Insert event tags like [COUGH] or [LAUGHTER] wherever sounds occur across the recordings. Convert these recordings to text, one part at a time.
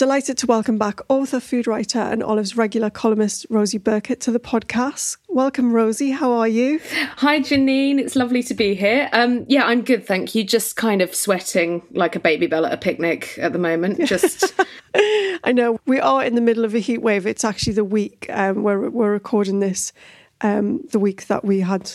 Delighted to welcome back author, food writer, and Olive's regular columnist Rosie Birkett to the podcast. Welcome, Rosie. How are you? Hi, Janine. It's lovely to be here. Um, yeah, I'm good, thank you. Just kind of sweating like a Babybel at a picnic at the moment. [LAUGHS] Just. I know we are in the middle of a heat wave. It's actually the week um, where we're recording this, um, the week that we had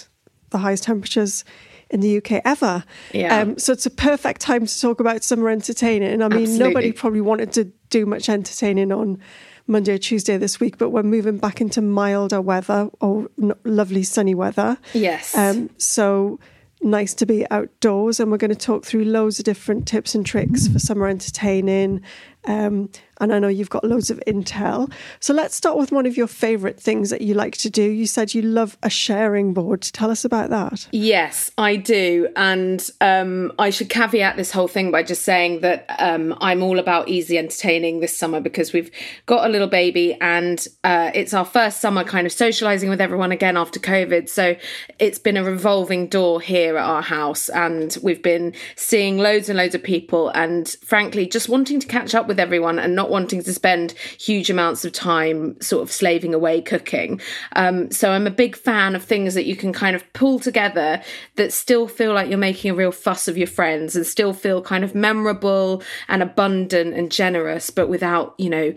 the highest temperatures in the UK ever. Yeah. Um, so it's a perfect time to talk about summer entertaining. I mean, Absolutely. nobody probably wanted to do much entertaining on Monday or Tuesday this week, but we're moving back into milder weather or lovely sunny weather. Yes. Um, so nice to be outdoors, and we're going to talk through loads of different tips and tricks for summer entertaining, um, and I know you've got loads of intel. So let's start with one of your favorite things that you like to do. You said you love a sharing board. Tell us about that. Yes, I do. And um, I should caveat this whole thing by just saying that um, I'm all about easy entertaining this summer because we've got a little baby and uh, it's our first summer kind of socializing with everyone again after COVID. So it's been a revolving door here at our house. And we've been seeing loads and loads of people and frankly, just wanting to catch up with everyone and not not wanting to spend huge amounts of time sort of slaving away cooking. Um, so I'm a big fan of things that you can kind of pull together that still feel like you're making a real fuss of your friends and still feel kind of memorable and abundant and generous, but without, you know,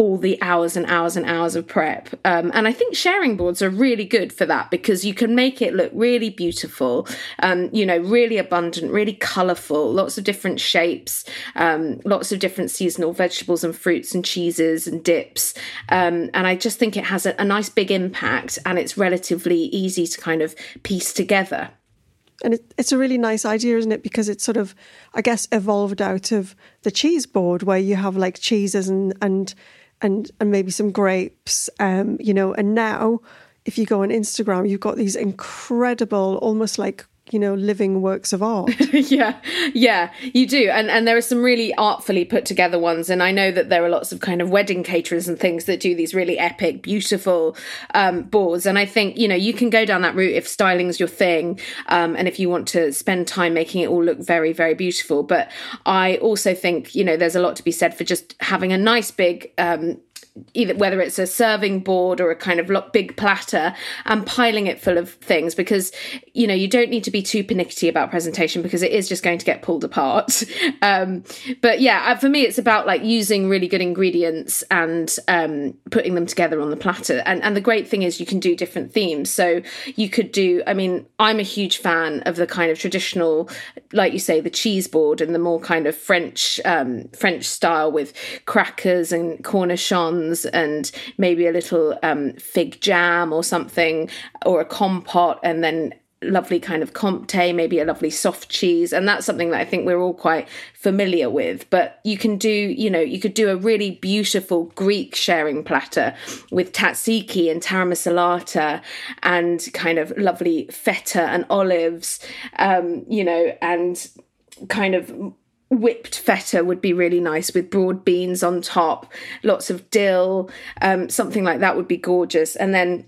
all the hours and hours and hours of prep. Um, and I think sharing boards are really good for that because you can make it look really beautiful, um, you know, really abundant, really colourful, lots of different shapes, um, lots of different seasonal vegetables and fruits and cheeses and dips. Um, and I just think it has a, a nice big impact and it's relatively easy to kind of piece together. And it, it's a really nice idea, isn't it? Because it's sort of, I guess, evolved out of the cheese board where you have like cheeses and, and and and maybe some grapes, um, you know. And now, if you go on Instagram, you've got these incredible, almost like you know living works of art. [LAUGHS] Yeah yeah you do. And and there are some really artfully put together ones. And i know that there are lots of kind of wedding caterers and things that do these really epic beautiful um, boards and i think you know you can go down that route if styling's your thing um, and if you want to spend time making it all look very very beautiful. But i also think you know there's a lot to be said for just having a nice big um, either whether it's a serving board or a kind of big platter and piling it full of things because you know you don't need to be too pernickety about presentation because it is just going to get pulled apart. [LAUGHS] Um, but yeah uh, for me it's about like using really good ingredients and um, putting them together on the platter. And and the great thing is you can do different themes. So you could do i mean i'm a huge fan of the kind of traditional like you say the cheese board and the more kind of french um, french style with crackers and cornichons and maybe a little um, fig jam or something, or a compote, and then lovely kind of comte, maybe a lovely soft cheese. And that's something that I think we're all quite familiar with. But you can do, you know, you could do a really beautiful Greek sharing platter with tzatziki and taramasalata and kind of lovely feta and olives, um, you know, and kind of whipped feta would be really nice with broad beans on top, lots of dill, um, something like that would be gorgeous. And then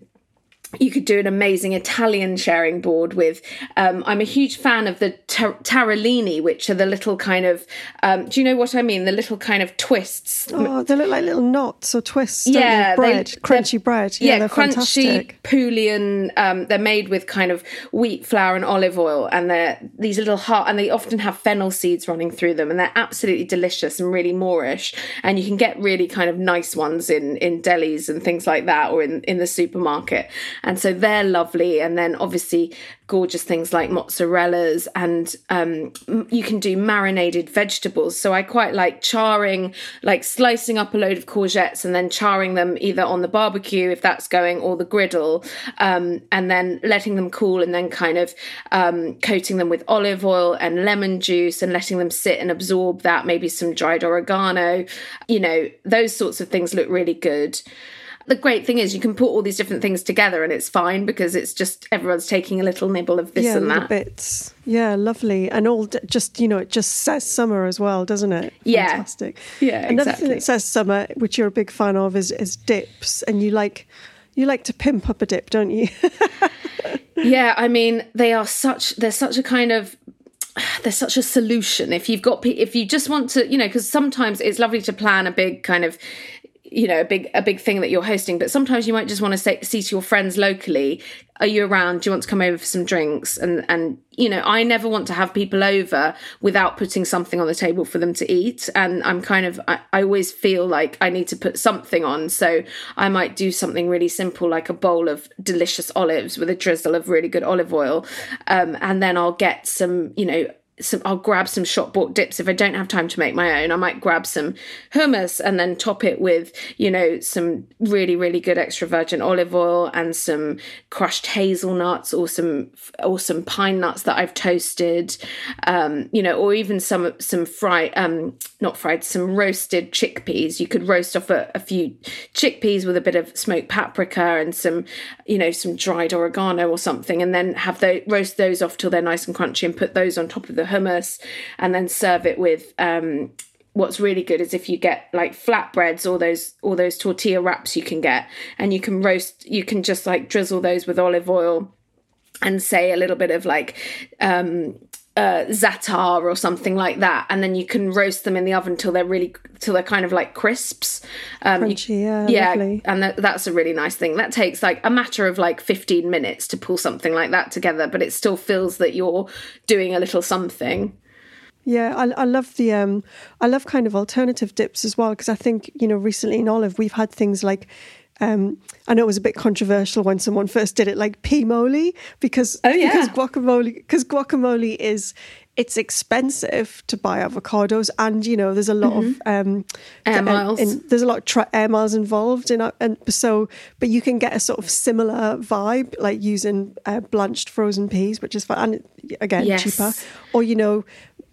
you could do an amazing Italian sharing board with. Um, I'm a huge fan of the tar- which are the little kind of. Um, do you know what I mean? The little kind of twists. Oh, they look like little knots or twists. Yeah, bread, they, crunchy bread. Yeah, yeah crunchy fantastic. Puglian. Um, they're made with kind of wheat flour and olive oil, and they're these little heart, and they often have fennel seeds running through them, and they're absolutely delicious and really moreish. And you can get really kind of nice ones in in delis and things like that, or in in the supermarket and so they're lovely. And then obviously gorgeous things like mozzarellas, and um, you can do marinated vegetables. So I quite like charring, like slicing up a load of courgettes and then charring them either on the barbecue if that's going or the griddle, um, and then letting them cool and then kind of um, coating them with olive oil and lemon juice and letting them sit and absorb that. Maybe some dried oregano, you know, those sorts of things look really good the great thing is you can put all these different things together and it's fine because it's just everyone's taking a little nibble of this yeah, and that. bits. Yeah lovely. And all just you know it just says summer as well doesn't it? Yeah. Fantastic. Yeah another exactly. thing that says summer which you're a big fan of is is dips. And you like you like to pimp up a dip don't you? [LAUGHS] Yeah i mean they are such they're such a kind of there's such a solution. If you've got if you just want to you know because sometimes it's lovely to plan a big kind of you know a big a big thing that you're hosting but sometimes you might just want to say see to your friends locally. Are you around? Do you want to come over for some drinks? And and you know i never want to have people over without putting something on the table for them to eat. And i'm kind of i, I always feel like i need to put something on. So i might do something really simple like a bowl of delicious olives with a drizzle of really good olive oil. Um, and then i'll get some you know some I'll grab some shop bought dips if I don't have time to make my own. I might grab some hummus and then top it with, you know, some really really good extra virgin olive oil and some crushed hazelnuts or some or some pine nuts that I've toasted. Um, you know, or even some some fried um not fried, some roasted chickpeas. You could roast off a, a few chickpeas with a bit of smoked paprika and some, you know, some dried oregano or something and then have those roast those off till they're nice and crunchy and put those on top of the hummus and then serve it with um, what's really good is if you get like flatbreads or those or those tortilla wraps you can get. And you can roast you can just like drizzle those with olive oil and say a little bit of like um uh, za'atar or something like that, and then you can roast them in the oven till they're really till they're kind of like crisps. Um, Crunchy, you, yeah, yeah, lovely. and that, that's a really nice thing. That takes like a matter of like fifteen minutes to pull something like that together, but it still feels that you're doing a little something. Yeah, I, I love the um, I love kind of alternative dips as well because I think you know recently in Olive we've had things like um, I know it was a bit controversial when someone first did it, like pea moly, because oh, yeah. because guacamole because guacamole is it's expensive to buy avocados, and you know there's a lot mm-hmm. of um, air miles. In, there's a lot of tra- air miles involved in and so but you can get a sort of similar vibe like using uh, blanched frozen peas, which is fun and again yes. cheaper, or you know.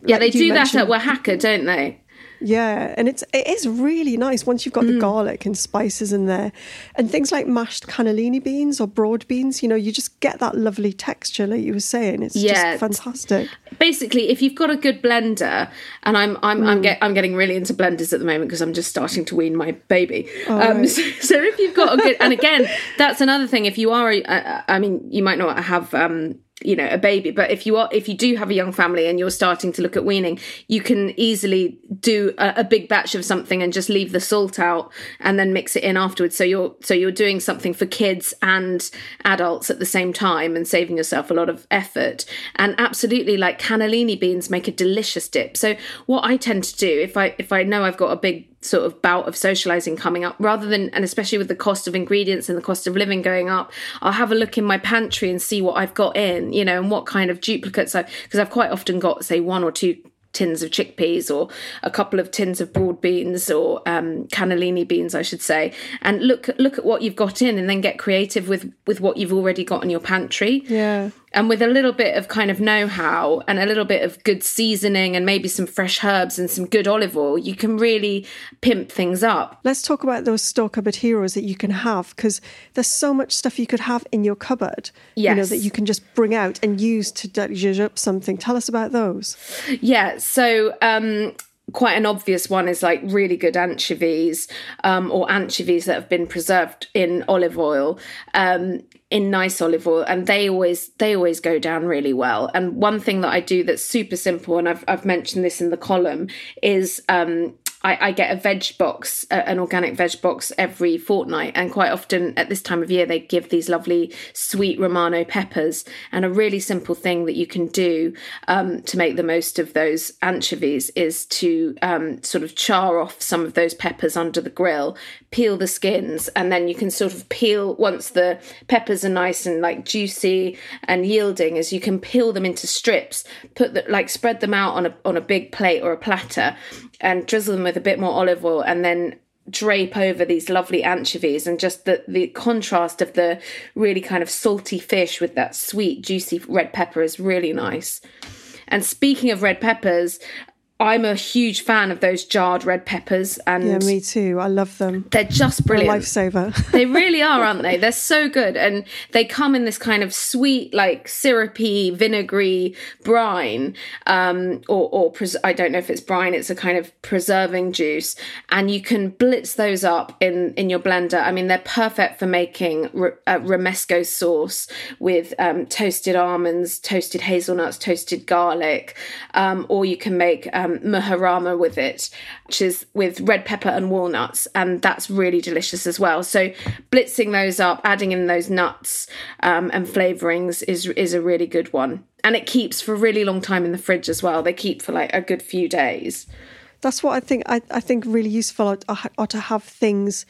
Yeah, like they do that at Wahaca, don't they? Yeah, and it's it is really nice once you've got mm. the garlic and spices in there, and things like mashed cannellini beans or broad beans. You know, you just get that lovely texture, like you were saying. It's yeah. just fantastic. Basically, if you've got a good blender, and I'm I'm mm. I'm, get, I'm getting really into blenders at the moment because I'm just starting to wean my baby. Oh, um, right. so, [LAUGHS] so, if you've got a good, and again, that's another thing. If you are, uh, I mean, you might not have. Um, you know a baby. But if you are if you do have a young family and you're starting to look at weaning you can easily do a, a, big batch of something and just leave the salt out and then mix it in afterwards. So you're so you're doing something for kids and adults at the same time and saving yourself a lot of effort. And absolutely like cannellini beans make a delicious dip. So what i tend to do if i if i know i've got a big sort of bout of socializing coming up rather than and especially with the cost of ingredients and the cost of living going up i'll have a look in my pantry and see what i've got in you know and what kind of duplicates i because i've quite often got say one or two tins of chickpeas or a couple of tins of broad beans or um, cannellini beans i should say. And look look at what you've got in and then get creative with with what you've already got in your pantry. Yeah and with a little bit of kind of know-how and a little bit of good seasoning and maybe some fresh herbs and some good olive oil you can really pimp things up. Let's talk about those store cupboard heroes that you can have because there's so much stuff you could have in your cupboard yes. you know that you can just bring out and use to zhuzh up something. Tell us about those. Yeah so um quite an obvious one is like really good anchovies um, or anchovies that have been preserved in olive oil um, in nice olive oil and they always they always go down really well. And one thing that i do that's super simple and i've, I've mentioned this in the column is um, I, I, get a veg box, an organic veg box every fortnight. And quite often at this time of year, they give these lovely sweet Romano peppers. And a really simple thing that you can do um, to make the most of those anchovies is to um, sort of char off some of those peppers under the grill, peel the skins, and then you can sort of peel once the peppers are nice and like juicy and yielding, as you can peel them into strips, put the, like spread them out on a on a big plate or a platter, and drizzle them with a bit more olive oil and then drape over these lovely anchovies and just the the contrast of the really kind of salty fish with that sweet juicy red pepper is really nice. And speaking of red peppers, I'm a huge fan of those jarred red peppers, and yeah, me too. I love them. They're just brilliant, lifesaver. [LAUGHS] they [LAUGHS] really are, aren't they? They're so good, and they come in this kind of sweet, like syrupy, vinegary brine, um, or or pres- I don't know if it's brine. It's a kind of preserving juice, and you can blitz those up in in your blender. I mean, they're perfect for making r- uh, romesco sauce with um, toasted almonds, toasted hazelnuts, toasted garlic, um, or you can make um, um, muhammara with it, which is with red pepper and walnuts, and that's really delicious as well. So blitzing those up, adding in those nuts um, and flavorings is is a really good one, and it keeps for a really long time in the fridge as well. They keep for like a good few days. That's what I think. I, I think really useful are, are to have things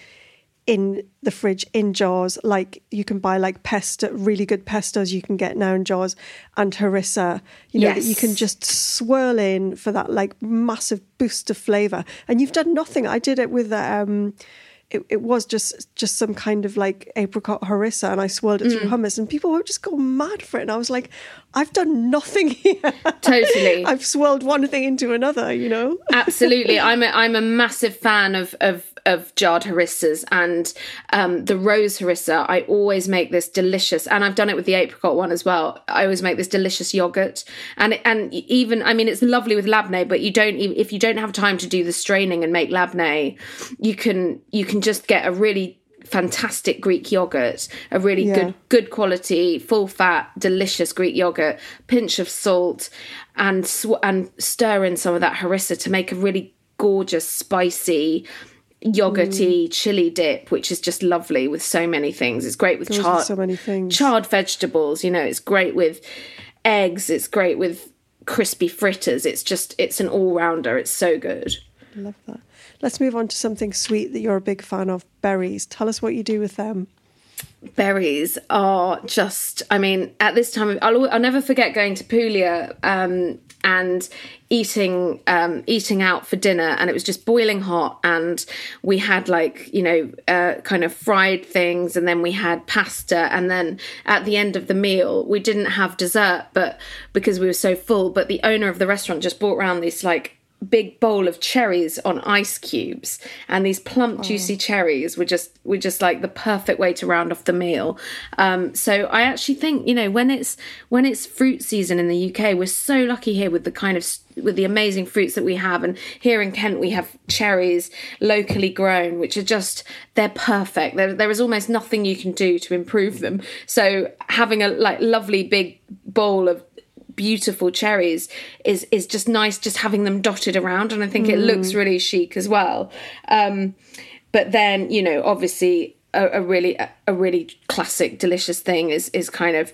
in the fridge in jars. Like you can buy like pesto, really good pestos you can get now in jars, and harissa. You know yes. that you can just swirl in for that like massive boost of flavor. And you've done nothing. I did it with um, it, it was just just some kind of like apricot harissa, and I swirled it mm. through hummus, and people would just go mad for it. And I was like, I've done nothing [LAUGHS] here. Totally, I've swirled one thing into another. You know, absolutely. I'm a I'm a massive fan of of of jarred harissas and um, the rose harissa. I always make this delicious, and I've done it with the apricot one as well. I always make this delicious yogurt, and and even I mean it's lovely with labneh, but you don't if you don't have time to do the straining and make labneh, you can you can just get a really fantastic Greek yogurt, a really yeah. good good quality, full fat, delicious Greek yogurt, pinch of salt, and sw- and stir in some of that harissa to make a really gorgeous, spicy yogurty mm. chili dip, which is just lovely with so many things. It's great with charred so many things. charred vegetables. You know, it's great with eggs. It's great with crispy fritters. It's just it's an all rounder. It's so good. Love that. Let's move on to something sweet that you're a big fan of. Berries. Tell us what you do with them berries are just i mean at this time i'll, I'll never forget going to puglia um, and eating um, eating out for dinner and it was just boiling hot and we had like you know uh, kind of fried things and then we had pasta and then at the end of the meal we didn't have dessert but because we were so full but the owner of the restaurant just brought around this like big bowl of cherries on ice cubes. And these plump juicy oh. cherries were just were just like the perfect way to round off the meal. Um, so i actually think you know when it's when it's fruit season in the uk we're so lucky here with the kind of with the amazing fruits that we have. And here in kent we have cherries locally grown which are just they're perfect. There, there is almost nothing you can do to improve them. So having a like lovely big bowl of beautiful cherries is is just nice just having them dotted around and I think mm. it looks really chic as well. Um, but then, you know, obviously a, a really a really classic delicious thing is is kind of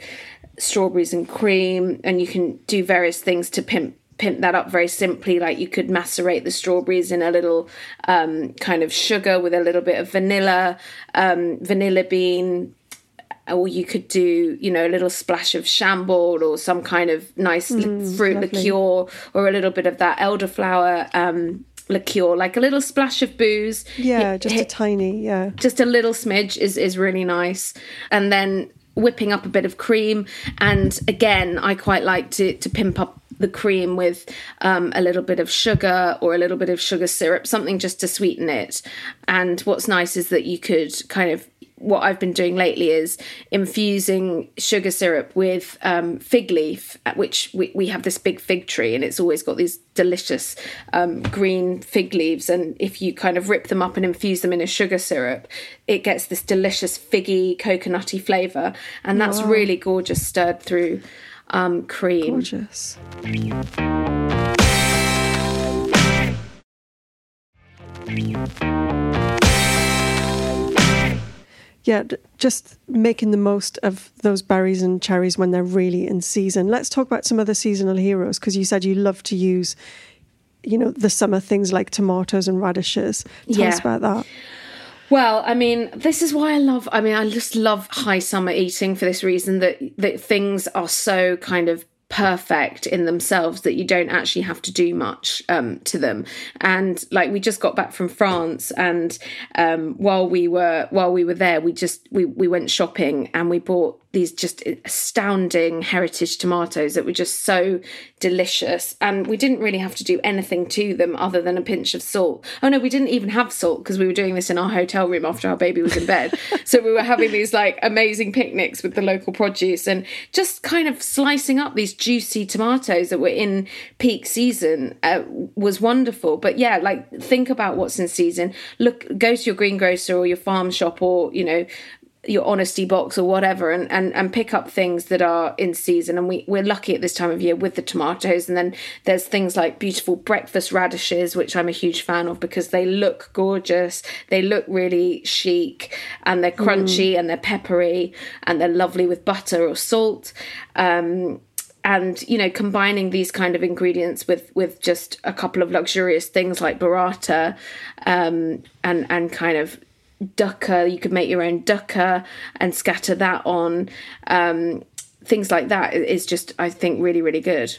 strawberries and cream and you can do various things to pimp pimp that up very simply like you could macerate the strawberries in a little um, kind of sugar with a little bit of vanilla um, vanilla bean or you could do you know a little splash of chambord or some kind of nice mm, fruit lovely. liqueur or a little bit of that elderflower um, liqueur like a little splash of booze yeah just a tiny yeah just a little smidge is is really nice and then whipping up a bit of cream and again i quite like to to pimp up the cream with um, a little bit of sugar or a little bit of sugar syrup, something just to sweeten it. And what's nice is that you could kind of what I've been doing lately is infusing sugar syrup with um, fig leaf, which we, we have this big fig tree and it's always got these delicious um, green fig leaves. And if you kind of rip them up and infuse them in a sugar syrup, it gets this delicious figgy, coconutty flavour. And that's wow. really gorgeous stirred through um, cream. Gorgeous. Yeah, just making the most of those berries and cherries when they're really in season. Let's talk about some other seasonal heroes because you said you love to use, you know, the summer things like tomatoes and radishes. Tell yeah. us about that. Well, I mean, this is why I love. I mean, I just love high summer eating for this reason that that things are so kind of perfect in themselves that you don't actually have to do much um, to them. And like we just got back from france and um, while we were while we were there we just we, we went shopping and we bought these just astounding heritage tomatoes that were just so delicious. And we didn't really have to do anything to them other than a pinch of salt. Oh no, we didn't even have salt because we were doing this in our hotel room after our baby was in bed. [LAUGHS] so we were having these like amazing picnics with the local produce and just kind of slicing up these juicy tomatoes that were in peak season uh, was wonderful. But yeah, like think about what's in season. Look, go to your greengrocer or your farm shop or, you know, your honesty box or whatever and, and and pick up things that are in season. And we we're lucky at this time of year with the tomatoes. And then there's things like beautiful breakfast radishes which I'm a huge fan of because they look gorgeous. They look really chic and they're crunchy mm. and they're peppery and they're lovely with butter or salt. Um, and you know combining these kind of ingredients with with just a couple of luxurious things like burrata um, and and kind of dukkha you could make your own dukkha and scatter that on um, things like that is just i think really really good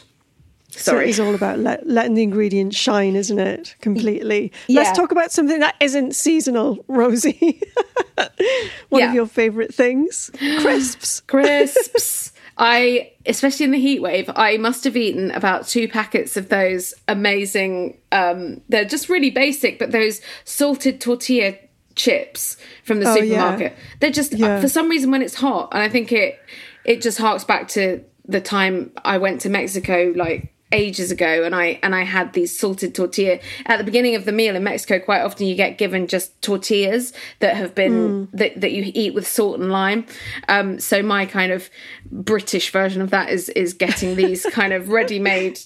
Sorry. So it's all about let, letting the ingredients shine, isn't it? Completely. Yeah. Let's talk about something that isn't seasonal, Rosie. [LAUGHS] One yeah. of your favourite things crisps. [GASPS] Crisps. I, especially in the heat wave, I must have eaten about two packets of those amazing, um, they're just really basic, but those salted tortilla chips from the oh, supermarket. Yeah. They're just yeah. for some reason when it's hot, and I think it it just harks back to the time I went to Mexico like ages ago and I and I had these salted tortilla at the beginning of the meal in Mexico quite often you get given just tortillas that have been mm. that, that you eat with salt and lime um so my kind of British version of that is is getting these kind of [LAUGHS] ready-made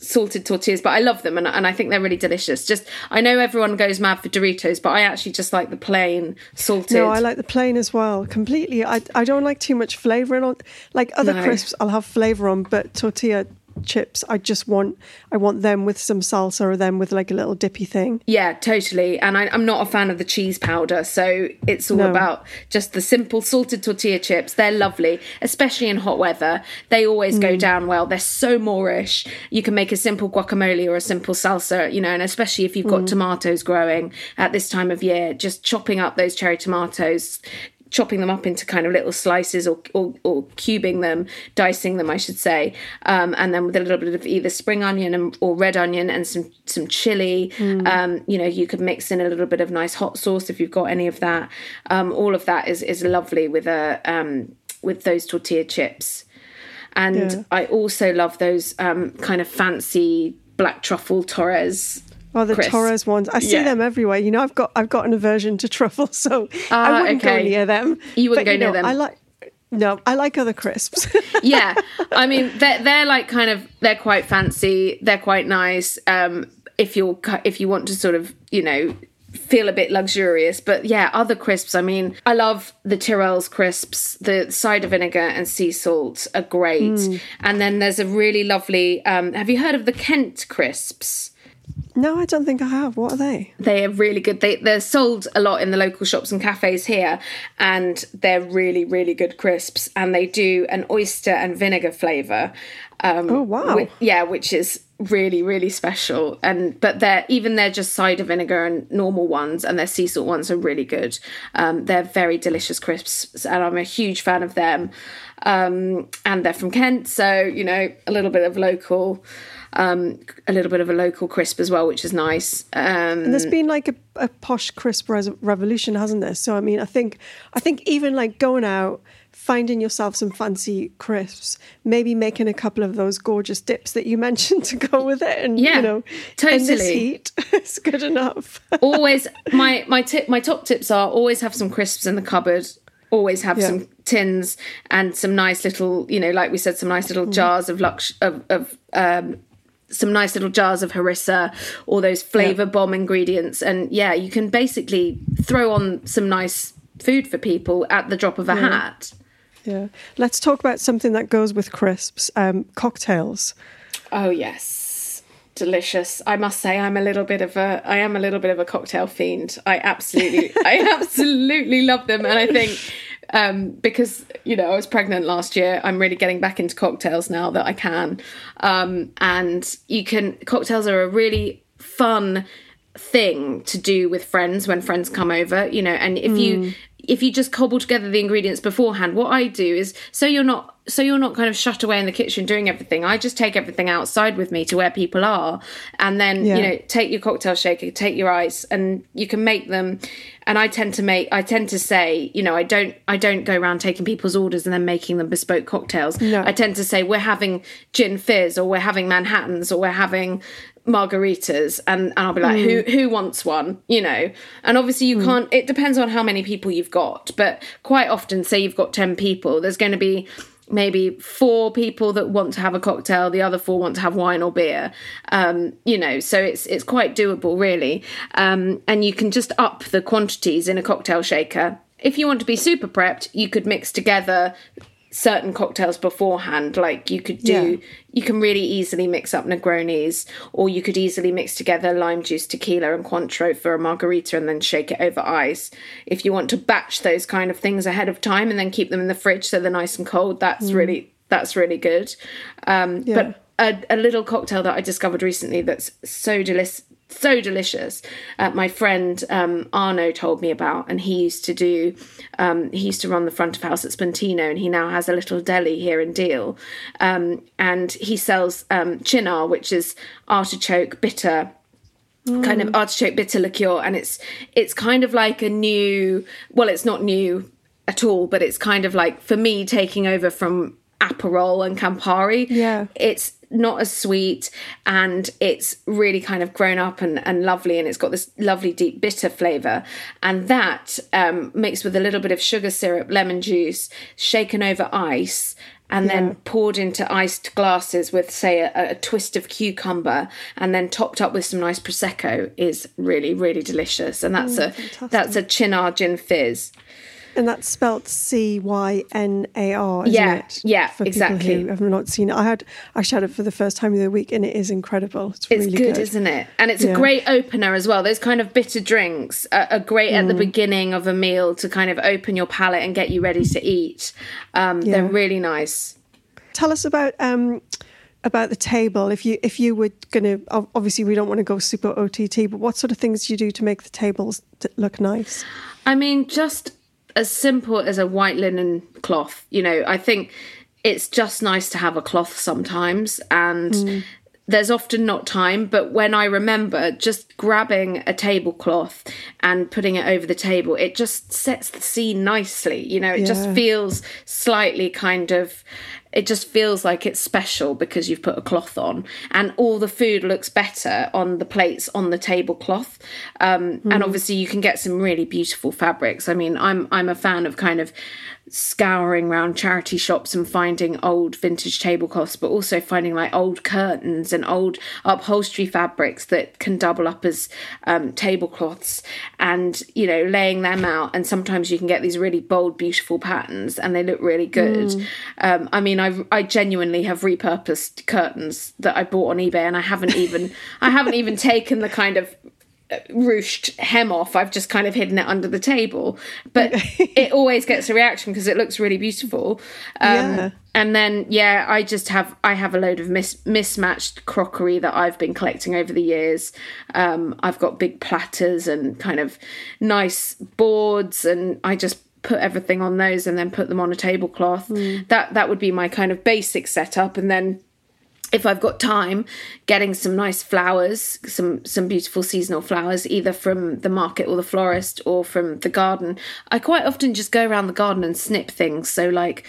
salted tortillas, but I love them and, and I think they're really delicious. Just I know everyone goes mad for Doritos, but I actually just like the plain salted. No, I like the plain as well. Completely. I I don't like too much flavour on. Like other no. crisps, I'll have flavour on, but tortilla chips. I just want I want them with some salsa or them with like a little dippy thing. Yeah, totally. And I, am not a fan of the cheese powder, so it's all no. about just the simple salted tortilla chips. They're lovely, especially in hot weather. They always mm. go down well. They're so moreish. You can make a simple guacamole or a simple salsa, you know, and especially if you've got mm. tomatoes growing at this time of year, just chopping up those cherry tomatoes, chopping them up into kind of little slices or, or, or cubing them, dicing them, I should say, um, and then with a little bit of either spring onion and, or red onion and some some chili. Mm. Um, you know, you could mix in a little bit of nice hot sauce if you've got any of that. Um, all of that is is lovely with a um, with those tortilla chips. And yeah. I also love those um, kind of fancy black truffle Torres Oh, the crisp. Torres ones. I see yeah. them everywhere. You know, I've got I've got an aversion to truffle, so uh, I wouldn't okay. go near them. You wouldn't but, go you know, near them. I like no, I like other crisps. [LAUGHS] yeah, I mean they're they're like kind of they're quite fancy. They're quite nice. Um, if you're if you want to sort of you know feel a bit luxurious. But yeah, other crisps. I mean, I love the Tyrrell's crisps. The cider vinegar and sea salt are great. Mm. And then there's a really lovely. Um, have you heard of the Kent crisps? No, I don't think I have. What are they? They are really good. They they're sold a lot in the local shops and cafes here, and they're really really good crisps. And they do an oyster and vinegar flavour. Um, oh wow! yeah, which is really really special and but they're even they're just cider vinegar and normal ones and their sea salt ones are really good um, they're very delicious crisps and i'm a huge fan of them um, and they're from kent so you know a little bit of local um, a little bit of a local crisp as well which is nice um, and there's been like a, a posh crisp res- revolution hasn't there so i mean i think i think even like going out finding yourself some fancy crisps, maybe making a couple of those gorgeous dips that you [LAUGHS] mentioned to go with it, and yeah, you know, totally. this heat, [LAUGHS] it's good enough. [LAUGHS] always, my my tip, my top tips are always have some crisps in the cupboard. Always have yeah. some tins and some nice little, you know, like we said, some nice little mm. jars of lux of, of um, some nice little jars of harissa, all those flavor bomb ingredients, and yeah, you can basically throw on some nice food for people at the drop of a yeah. hat. Yeah. Let's talk about something that goes with crisps um, cocktails. Oh, yes. Delicious. I must say, I'm a little bit of a, I am a little bit of a cocktail fiend. I absolutely, [LAUGHS] I absolutely love them. And I think, um, because, you know, I was pregnant last year, I'm really getting back into cocktails now that I can. Um, and you can, cocktails are a really fun, thing to do with friends when friends come over you know and if mm. you if you just cobble together the ingredients beforehand what i do is so you're not so you're not kind of shut away in the kitchen doing everything i just take everything outside with me to where people are and then yeah. you know take your cocktail shaker take your ice and you can make them and i tend to make i tend to say you know i don't i don't go around taking people's orders and then making them bespoke cocktails no. i tend to say we're having gin fizz or we're having manhattans or we're having margaritas and, and I'll be like, mm. who who wants one? You know? And obviously you mm. can't it depends on how many people you've got, but quite often, say you've got ten people, there's going to be maybe four people that want to have a cocktail the other four want to have wine or beer. Um, you know so it's it's quite doable really. Um, and you can just up the quantities in a cocktail shaker. If you want to be super prepped you could mix together certain cocktails beforehand like you could do yeah. you can really easily mix up negronis or you could easily mix together lime juice tequila and cointreau for a margarita and then shake it over ice if you want to batch those kind of things ahead of time and then keep them in the fridge so they're nice and cold that's mm. really that's really good um, yeah. but a, a, little cocktail that i discovered recently that's so delicious so delicious. Uh, my friend um, Arno told me about, and he used to do. Um, he used to run the front of house at Spuntino, and he now has a little deli here in Deal. Um, and he sells um, Cynar, which is artichoke bitter. Mm. Kind of mm. artichoke bitter liqueur, and it's it's kind of like a new. Well, it's not new at all, but it's kind of like for me taking over from Aperol and Campari. Yeah, it's not as sweet and it's really kind of grown up and, and lovely and it's got this lovely deep bitter flavor and that um, mixed with a little bit of sugar syrup lemon juice shaken over ice and yeah. then poured into iced glasses with say a, a, twist of cucumber and then topped up with some nice prosecco is really really delicious and that's oh, a fantastic. that's a Cynar gin fizz and that's spelt C Y N A R. Yeah, it? yeah, for exactly. Who have not seen it, I had actually had it for the first time of the week, and it is incredible. It's, it's really good, good, isn't it? And it's yeah. a great opener as well. Those kind of bitter drinks are, are great mm. at the mm. beginning of a meal to kind of open your palate and get you ready to eat. Um, yeah. They're really nice. Tell us about. Um, about the table if you if you were going to obviously we don't want to go super ott but what sort of things do you do to make the tables look nice i mean just as simple as a white linen cloth. You know, I think it's just nice to have a cloth sometimes and mm. there's often not time but when i remember just grabbing a tablecloth and putting it over the table it just sets the scene nicely you know it yeah. just feels slightly kind of it just feels like it's special because you've put a cloth on and all the food looks better on the plates on the tablecloth um, mm. and obviously you can get some really beautiful fabrics i mean i'm i'm a fan of kind of scouring around charity shops and finding old vintage tablecloths, but also finding like old curtains and old upholstery fabrics that can double up as um, tablecloths and, you know, laying them out. And sometimes you can get these really bold, beautiful patterns and they look really good. Mm. Um, I mean, I, I genuinely have repurposed curtains that I bought on eBay and I haven't even, I haven't even [LAUGHS] taken the kind of ruched hem off. I've just kind of hidden it under the table, but it always gets a reaction because it looks really beautiful. Um, yeah. And then yeah, I just have I have a load of mis- mismatched crockery that I've been collecting over the years. Um, I've got big platters and kind of nice boards, and I just put everything on those and then put them on a tablecloth. Mm. That that would be my kind of basic setup, and then if I've got time, getting some nice flowers, some some beautiful seasonal flowers, either from the market or the florist or from the garden. I quite often just go around the garden and snip things. So like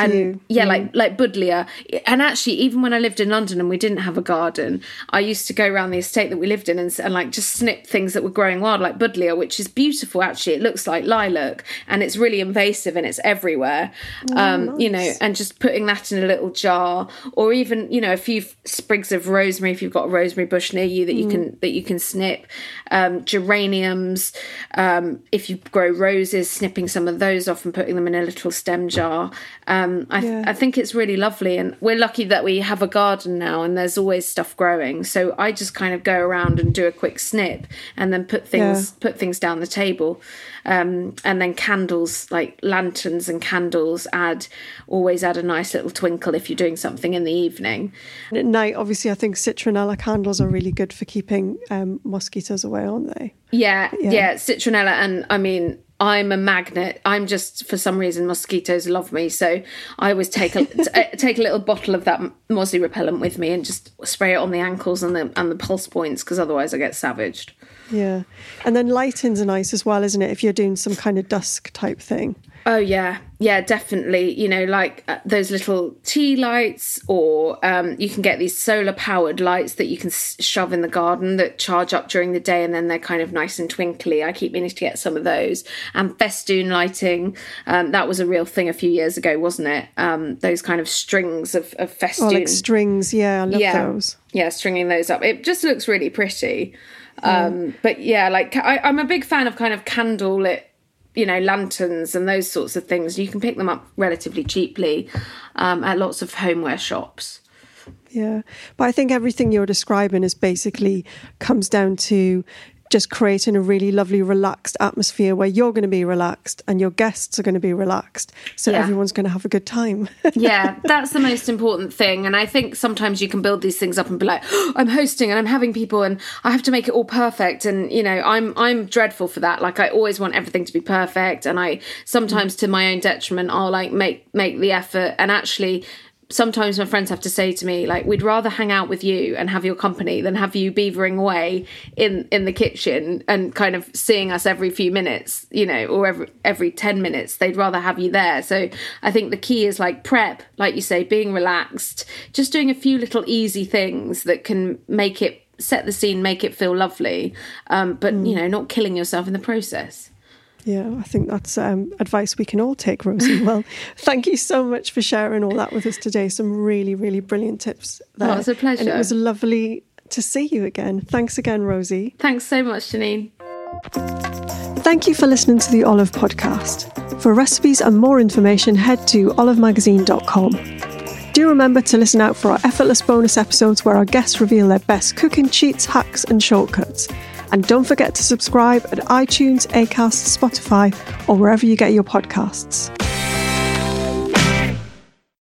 and you, yeah, like like buddleia. And actually, even when I lived in London and we didn't have a garden, I used to go around the estate that we lived in and, and like just snip things that were growing wild, like buddleia, which is beautiful. Actually, it looks like lilac, and it's really invasive and it's everywhere. Oh, um, nice. You know, and just putting that in a little jar, or even you know a few sprigs of rosemary if you've got a rosemary bush near you that you mm. can that you can snip. Um, geraniums, um, if you grow roses, snipping some of those off and putting them in a little stem jar. Um, I, yeah. I think it's really lovely, and we're lucky that we have a garden now, and there's always stuff growing. So I just kind of go around and do a quick snip, and then put things yeah. put things down the table, um, and then candles like lanterns and candles add always add a nice little twinkle if you're doing something in the evening. And at night, obviously, I think citronella candles are really good for keeping um, mosquitoes away, aren't they? Yeah, yeah, yeah, citronella, and I mean I'm a magnet. I'm just for some reason mosquitoes love me, so I always take a t- uh, take a little bottle of that mosquito repellent with me and just spray it on the ankles and the and the pulse points because otherwise I get savaged. Yeah, and then lightens lighting's nice as well, isn't it? If you're doing some kind of dusk type thing. Oh yeah, yeah, definitely. You know, like uh, those little tea lights, or um, you can get these solar powered lights that you can s- shove in the garden that charge up during the day, and then they're kind of nice and twinkly. I keep meaning to get some of those. And festoon lighting, um, that was a real thing a few years ago, wasn't it? Um, those kind of strings of, of festoon, oh, like strings. Yeah, I love yeah. those. Yeah, stringing those up. It just looks really pretty. Um, but yeah, like I, I'm a big fan of kind of candle lit you know lanterns and those sorts of things you can pick them up relatively cheaply um, at lots of homeware shops. Yeah. But i think everything you're describing is basically comes down to just creating a really lovely, relaxed atmosphere where you're going to be relaxed and your guests are going to be relaxed. So yeah. everyone's going to have a good time. [LAUGHS] yeah, that's the most important thing. And I think sometimes you can build these things up and be like, oh, I'm hosting and I'm having people and I have to make it all perfect. And, you know, I'm, I'm dreadful for that. Like I always want everything to be perfect. And I sometimes to my own detriment, I'll like make, make the effort and actually sometimes my friends have to say to me like we'd rather hang out with you and have your company than have you beavering away in in the kitchen and kind of seeing us every few minutes you know or every every 10 minutes. They'd rather have you there. So i think the key is like prep like you say being relaxed just doing a few little easy things that can make it set the scene make it feel lovely um, but mm. you know not killing yourself in the process yeah, I think that's um, advice we can all take, Rosie. [LAUGHS] Well, thank you so much for sharing all that with us today. Some really, really brilliant tips there. Oh, it's a pleasure. And it was lovely to see you again. Thanks again, Rosie. Thanks so much, Janine. Thank you for listening to the Olive Podcast. For recipes and more information, head to olivemagazine.com. Do remember to listen out for our effortless bonus episodes where our guests reveal their best cooking cheats, hacks, and shortcuts. And don't forget to subscribe at iTunes, Acast, Spotify, or wherever you get your podcasts.